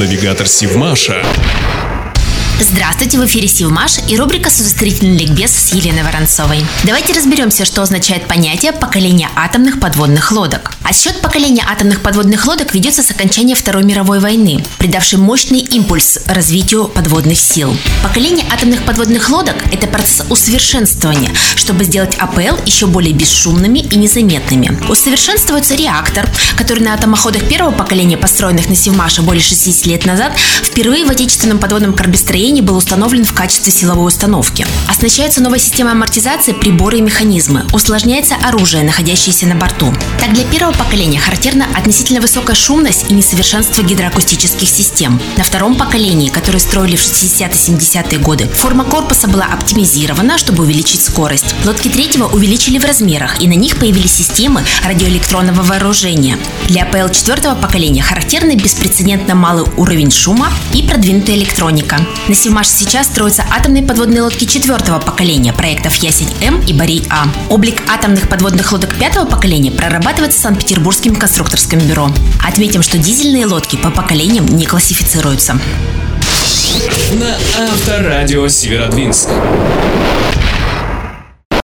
радионавигатор Сивмаша. Здравствуйте, в эфире Сивмаш и рубрика «Судостроительный ликбез» с Еленой Воронцовой. Давайте разберемся, что означает понятие поколения атомных подводных лодок. Отсчет поколения атомных подводных лодок ведется с окончания Второй мировой войны, придавший мощный импульс развитию подводных сил. Поколение атомных подводных лодок – это процесс усовершенствования, чтобы сделать АПЛ еще более бесшумными и незаметными. Усовершенствуется реактор, который на атомоходах первого поколения, построенных на Сивмаше более 60 лет назад, впервые в отечественном подводном корабестроении управления был установлен в качестве силовой установки. Оснащается новой системой амортизации приборы и механизмы. Усложняется оружие, находящееся на борту. Так для первого поколения характерна относительно высокая шумность и несовершенство гидроакустических систем. На втором поколении, которое строили в 60-70-е годы, форма корпуса была оптимизирована, чтобы увеличить скорость. Лодки третьего увеличили в размерах, и на них появились системы радиоэлектронного вооружения. Для ПЛ четвертого поколения характерны беспрецедентно малый уровень шума и продвинутая электроника. На Севмаш сейчас строятся атомные подводные лодки четвертого поколения проектов Ясень-М и Борей-А. Облик атомных подводных лодок пятого поколения прорабатывается Санкт-Петербургским конструкторским бюро. Отметим, что дизельные лодки по поколениям не классифицируются. На Авторадио Северодвинск.